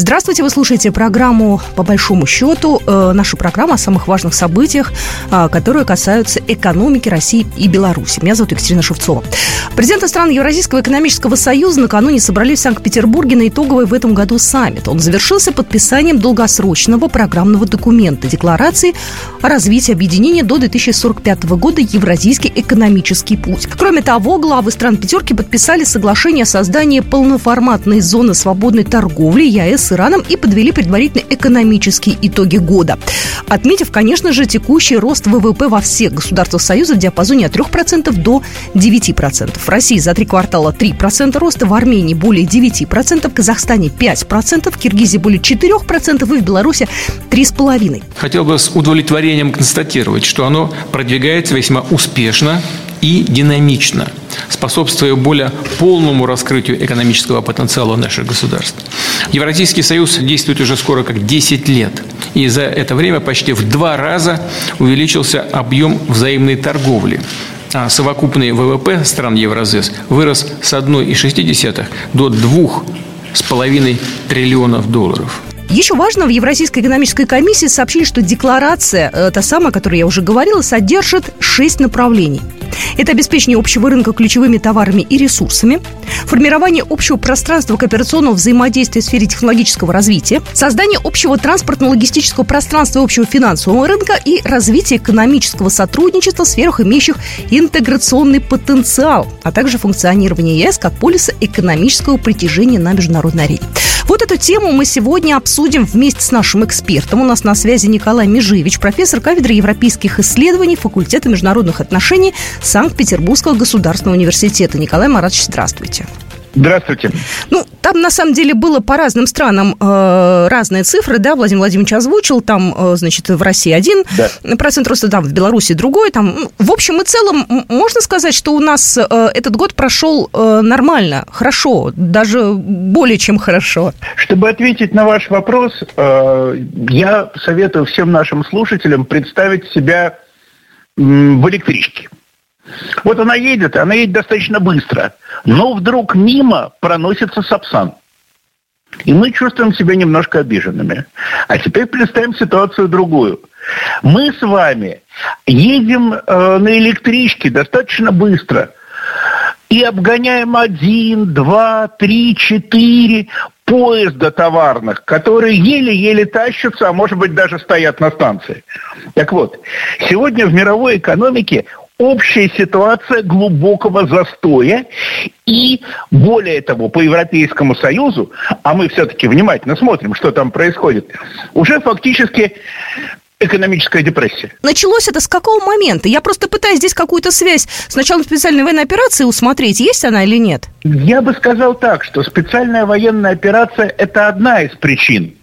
Здравствуйте, вы слушаете программу «По большому счету», э, нашу программу о самых важных событиях, э, которые касаются экономики России и Беларуси. Меня зовут Екатерина Шевцова. Президенты стран Евразийского экономического союза накануне собрались в Санкт-Петербурге на итоговый в этом году саммит. Он завершился подписанием долгосрочного программного документа Декларации о развитии объединения до 2045 года «Евразийский экономический путь». Кроме того, главы стран пятерки подписали соглашение о создании полноформатной зоны свободной торговли ЕАЭС Ираном и подвели предварительные экономические итоги года. Отметив, конечно же, текущий рост ВВП во всех государствах Союза в диапазоне от 3% до 9%. В России за три квартала 3% роста, в Армении более 9%, в Казахстане 5%, в Киргизии более 4% и в Беларуси 3,5%. Хотел бы с удовлетворением констатировать, что оно продвигается весьма успешно и динамично, способствуя более полному раскрытию экономического потенциала наших государств. Евразийский союз действует уже скоро как 10 лет, и за это время почти в два раза увеличился объем взаимной торговли а совокупный ВВП стран Евразес вырос с 1,6 до 2,5 триллионов долларов. Еще важно, в Евразийской экономической комиссии сообщили, что декларация, э, та самая, о которой я уже говорила, содержит шесть направлений – это обеспечение общего рынка ключевыми товарами и ресурсами, формирование общего пространства кооперационного взаимодействия в сфере технологического развития, создание общего транспортно-логистического пространства и общего финансового рынка и развитие экономического сотрудничества в сферах, имеющих интеграционный потенциал, а также функционирование ЕС как полиса экономического притяжения на международной арене. Вот эту тему мы сегодня обсудим вместе с нашим экспертом. У нас на связи Николай Межевич, профессор кафедры европейских исследований факультета международных отношений Санкт-Петербургского государственного университета. Николай Маратович, здравствуйте. Здравствуйте. Ну, там на самом деле было по разным странам э, разные цифры, да, Владимир Владимирович озвучил, там, э, значит, в России один да. процент роста, там, в Беларуси другой, там, ну, в общем и целом, можно сказать, что у нас э, этот год прошел э, нормально, хорошо, даже более чем хорошо. Чтобы ответить на ваш вопрос, э, я советую всем нашим слушателям представить себя в электричке. Вот она едет, она едет достаточно быстро, но вдруг мимо проносится Сапсан. И мы чувствуем себя немножко обиженными. А теперь представим ситуацию другую. Мы с вами едем э, на электричке достаточно быстро и обгоняем один, два, три, четыре поезда товарных, которые еле-еле тащатся, а может быть даже стоят на станции. Так вот, сегодня в мировой экономике общая ситуация глубокого застоя и, более того, по Европейскому Союзу, а мы все-таки внимательно смотрим, что там происходит, уже фактически экономическая депрессия. Началось это с какого момента? Я просто пытаюсь здесь какую-то связь с началом специальной военной операции усмотреть, есть она или нет? Я бы сказал так, что специальная военная операция – это одна из причин.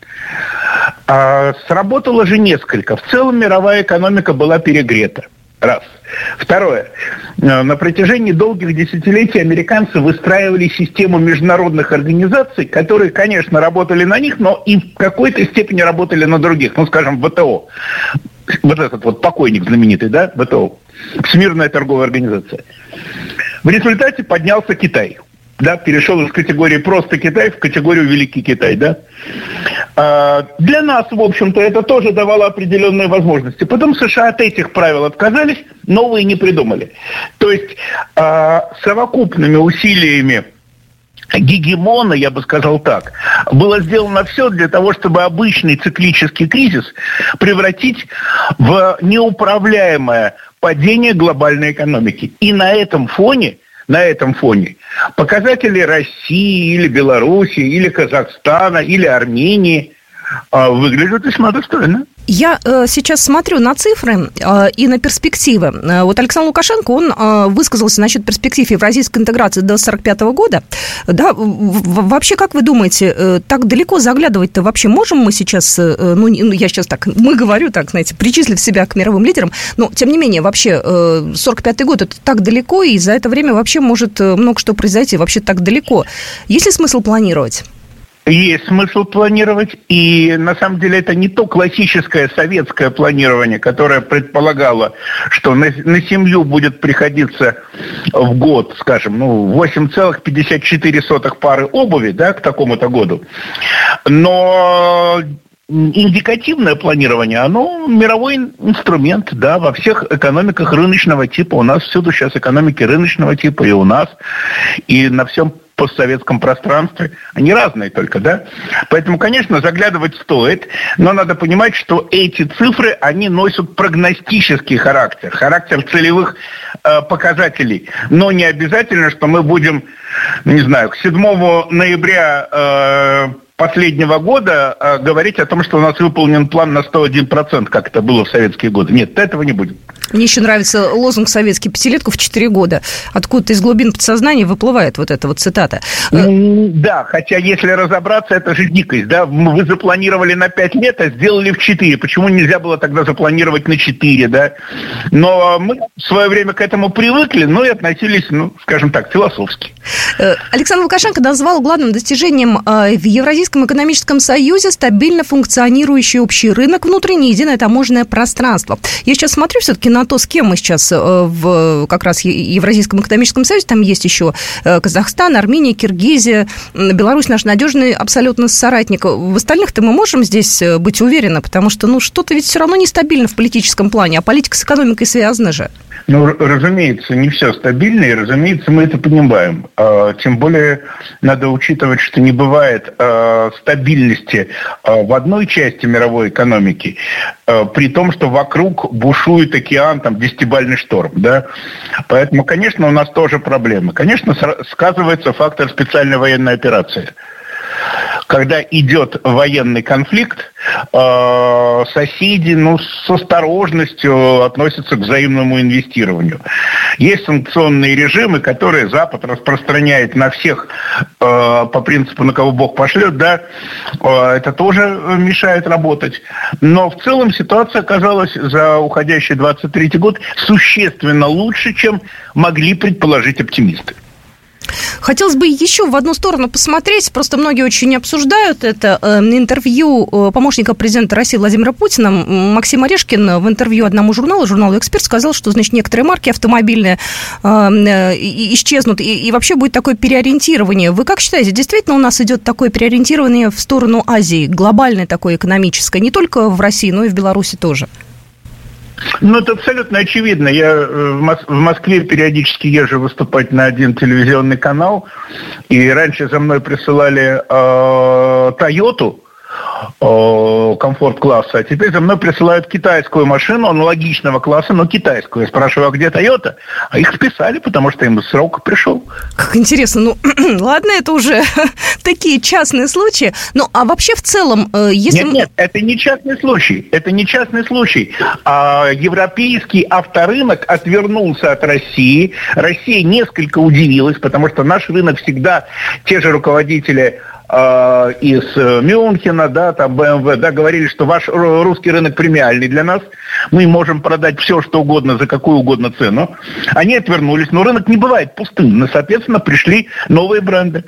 А, сработало же несколько. В целом мировая экономика была перегрета. Раз. Второе. Э, на протяжении долгих десятилетий американцы выстраивали систему международных организаций, которые, конечно, работали на них, но и в какой-то степени работали на других. Ну, скажем, ВТО. Вот этот вот покойник знаменитый, да, ВТО. Всемирная торговая организация. В результате поднялся Китай да, перешел из категории просто Китай в категорию Великий Китай, да. А, для нас, в общем-то, это тоже давало определенные возможности. Потом США от этих правил отказались, новые не придумали. То есть а, совокупными усилиями гегемона, я бы сказал так, было сделано все для того, чтобы обычный циклический кризис превратить в неуправляемое падение глобальной экономики. И на этом фоне – на этом фоне. Показатели России или Беларуси, или Казахстана, или Армении выглядят весьма достойно. Я э, сейчас смотрю на цифры э, и на перспективы. Э, вот Александр Лукашенко, он э, высказался насчет перспектив евразийской интеграции до 1945 года. Да, вообще, как вы думаете, э, так далеко заглядывать-то вообще можем мы сейчас, э, ну, ну, я сейчас так, мы говорю так, знаете, причислив себя к мировым лидерам, но, тем не менее, вообще, э, 45 год это так далеко, и за это время вообще может э, много что произойти, вообще так далеко. Есть ли смысл планировать? Есть смысл планировать, и на самом деле это не то классическое советское планирование, которое предполагало, что на, на семью будет приходиться в год, скажем, ну, 8,54 пары обуви, да, к такому-то году. Но индикативное планирование, оно мировой инструмент, да, во всех экономиках рыночного типа. У нас всюду сейчас экономики рыночного типа, и у нас, и на всем постсоветском пространстве. Они разные только, да? Поэтому, конечно, заглядывать стоит, но надо понимать, что эти цифры, они носят прогностический характер, характер целевых э, показателей. Но не обязательно, что мы будем, не знаю, к 7 ноября э, последнего года э, говорить о том, что у нас выполнен план на 101%, как это было в советские годы. Нет, этого не будет. Мне еще нравится лозунг советский «Пятилетку в четыре года». Откуда-то из глубин подсознания выплывает вот эта вот цитата. Да, хотя если разобраться, это же дикость. Да? Вы запланировали на пять лет, а сделали в четыре. Почему нельзя было тогда запланировать на четыре? Да? Но мы в свое время к этому привыкли, но и относились, ну, скажем так, философски. Э, Александр Лукашенко назвал главным достижением э, в Евразийском экономическом союзе стабильно функционирующий общий рынок, внутреннее единое таможенное пространство. Я сейчас смотрю все-таки на то, с кем мы сейчас э, в как раз Евразийском экономическом союзе, там есть еще э, Казахстан, Армения, Киргизия, Беларусь наш надежный абсолютно соратник. В остальных-то мы можем здесь э, быть уверены, потому что ну что-то ведь все равно нестабильно в политическом плане, а политика с экономикой связана же. Ну, разумеется, не все стабильно, и, разумеется, мы это понимаем. А, тем более надо учитывать, что не бывает стабильности а, в одной части мировой экономики, при том, что вокруг бушует океан, там, десятибальный шторм. Да? Поэтому, конечно, у нас тоже проблемы. Конечно, сказывается фактор специальной военной операции – когда идет военный конфликт, э, соседи ну, с осторожностью относятся к взаимному инвестированию. Есть санкционные режимы, которые Запад распространяет на всех э, по принципу, на кого Бог пошлет, да, э, это тоже мешает работать. Но в целом ситуация оказалась за уходящий 23 год существенно лучше, чем могли предположить оптимисты. Хотелось бы еще в одну сторону посмотреть, просто многие очень обсуждают это. Э, интервью э, помощника президента России Владимира Путина Максим Орешкин в интервью одному журналу, журналу «Эксперт», сказал, что, значит, некоторые марки автомобильные э, исчезнут, и вообще будет такое переориентирование. Вы как считаете, действительно у нас идет такое переориентирование в сторону Азии, глобальное такое экономическое, не только в России, но и в Беларуси тоже? Ну, это абсолютно очевидно. Я э, в Москве периодически езжу выступать на один телевизионный канал, и раньше за мной присылали э, Тойоту, комфорт-класса, а теперь за мной присылают китайскую машину аналогичного класса, но китайскую. Я спрашиваю, а где Toyota? А их списали, потому что им срок пришел. Как интересно. Ну, ладно, это уже такие частные случаи. Ну, а вообще в целом, э, если... Нет, нет, это не частный случай. Это не частный случай. А, европейский авторынок отвернулся от России. Россия несколько удивилась, потому что наш рынок всегда те же руководители э, из э, Мюнхена, да, там BMW, да, говорили, что ваш русский рынок премиальный для нас, мы можем продать все, что угодно, за какую угодно цену. Они отвернулись, но рынок не бывает пустым, но, соответственно, пришли новые бренды.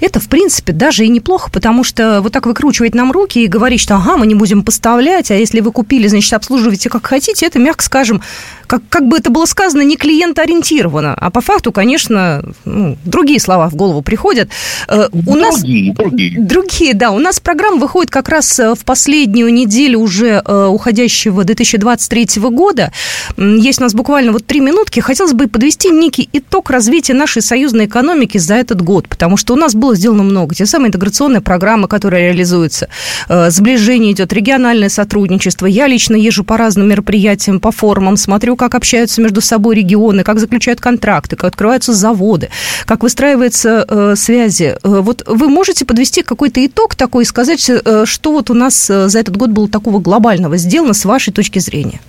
Это, в принципе, даже и неплохо, потому что вот так выкручивать нам руки и говорить, что ага, мы не будем поставлять, а если вы купили, значит, обслуживайте как хотите, это, мягко скажем, как, как бы это было сказано, не клиент-ориентировано. А по факту, конечно, ну, другие слова в голову приходят. Э, у другие, нас... другие. Другие, да. У нас программа выходит как раз э, в последнюю неделю уже э, уходящего 2023 года. Есть у нас буквально вот три минутки. Хотелось бы подвести некий итог развития нашей союзной экономики за этот год, потому что у нас было сделано много. Те самые интеграционные программы, которые реализуются, сближение идет, региональное сотрудничество. Я лично езжу по разным мероприятиям, по форумам, смотрю смотрю, как общаются между собой регионы, как заключают контракты, как открываются заводы, как выстраиваются э, связи. Э, вот вы можете подвести какой-то итог такой и сказать, э, что вот у нас э, за этот год было такого глобального сделано с вашей точки зрения?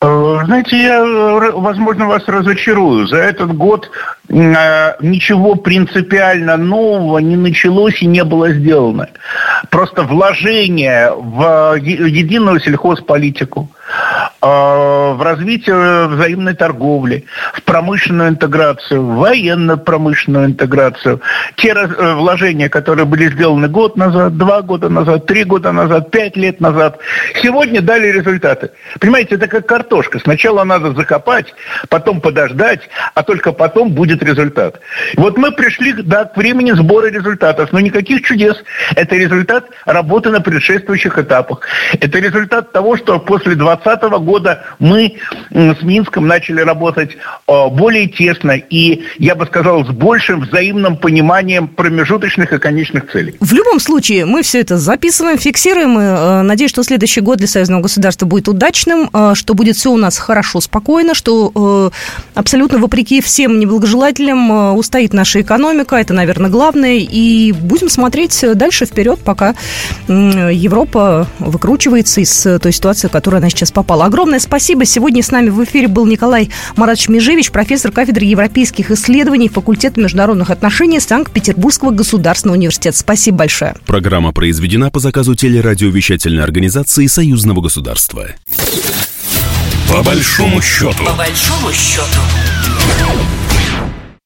Знаете, я, возможно, вас разочарую. За этот год ничего принципиально нового не началось и не было сделано. Просто вложение в единую сельхозполитику, в развитие взаимной торговли, в промышленную интеграцию, в военно-промышленную интеграцию. Те э, вложения, которые были сделаны год назад, два года назад, три года назад, пять лет назад, сегодня дали результаты. Понимаете, это как картошка. Сначала надо закопать, потом подождать, а только потом будет результат. Вот мы пришли да, к времени сбора результатов, но никаких чудес. Это результат работы на предшествующих этапах. Это результат того, что после 2020 года мы с Минском начали работать э, более тесно и, я бы сказал, с большим взаимным пониманием промежуточных и конечных целей. В любом случае, мы все это записываем, фиксируем. И, э, надеюсь, что следующий год для союзного государства будет удачным, э, что будет все у нас хорошо, спокойно, что абсолютно вопреки всем неблагожелателям устоит наша экономика. Это, наверное, главное. И будем смотреть дальше вперед, пока Европа выкручивается из той ситуации, в которую она сейчас попала. Огромное спасибо. Сегодня с нами в эфире был Николай Маратович Межевич, профессор кафедры европейских исследований Факультета международных отношений Санкт-Петербургского государственного университета. Спасибо большое. Программа произведена по заказу телерадиовещательной организации Союзного государства. По большому счету. По большому счету.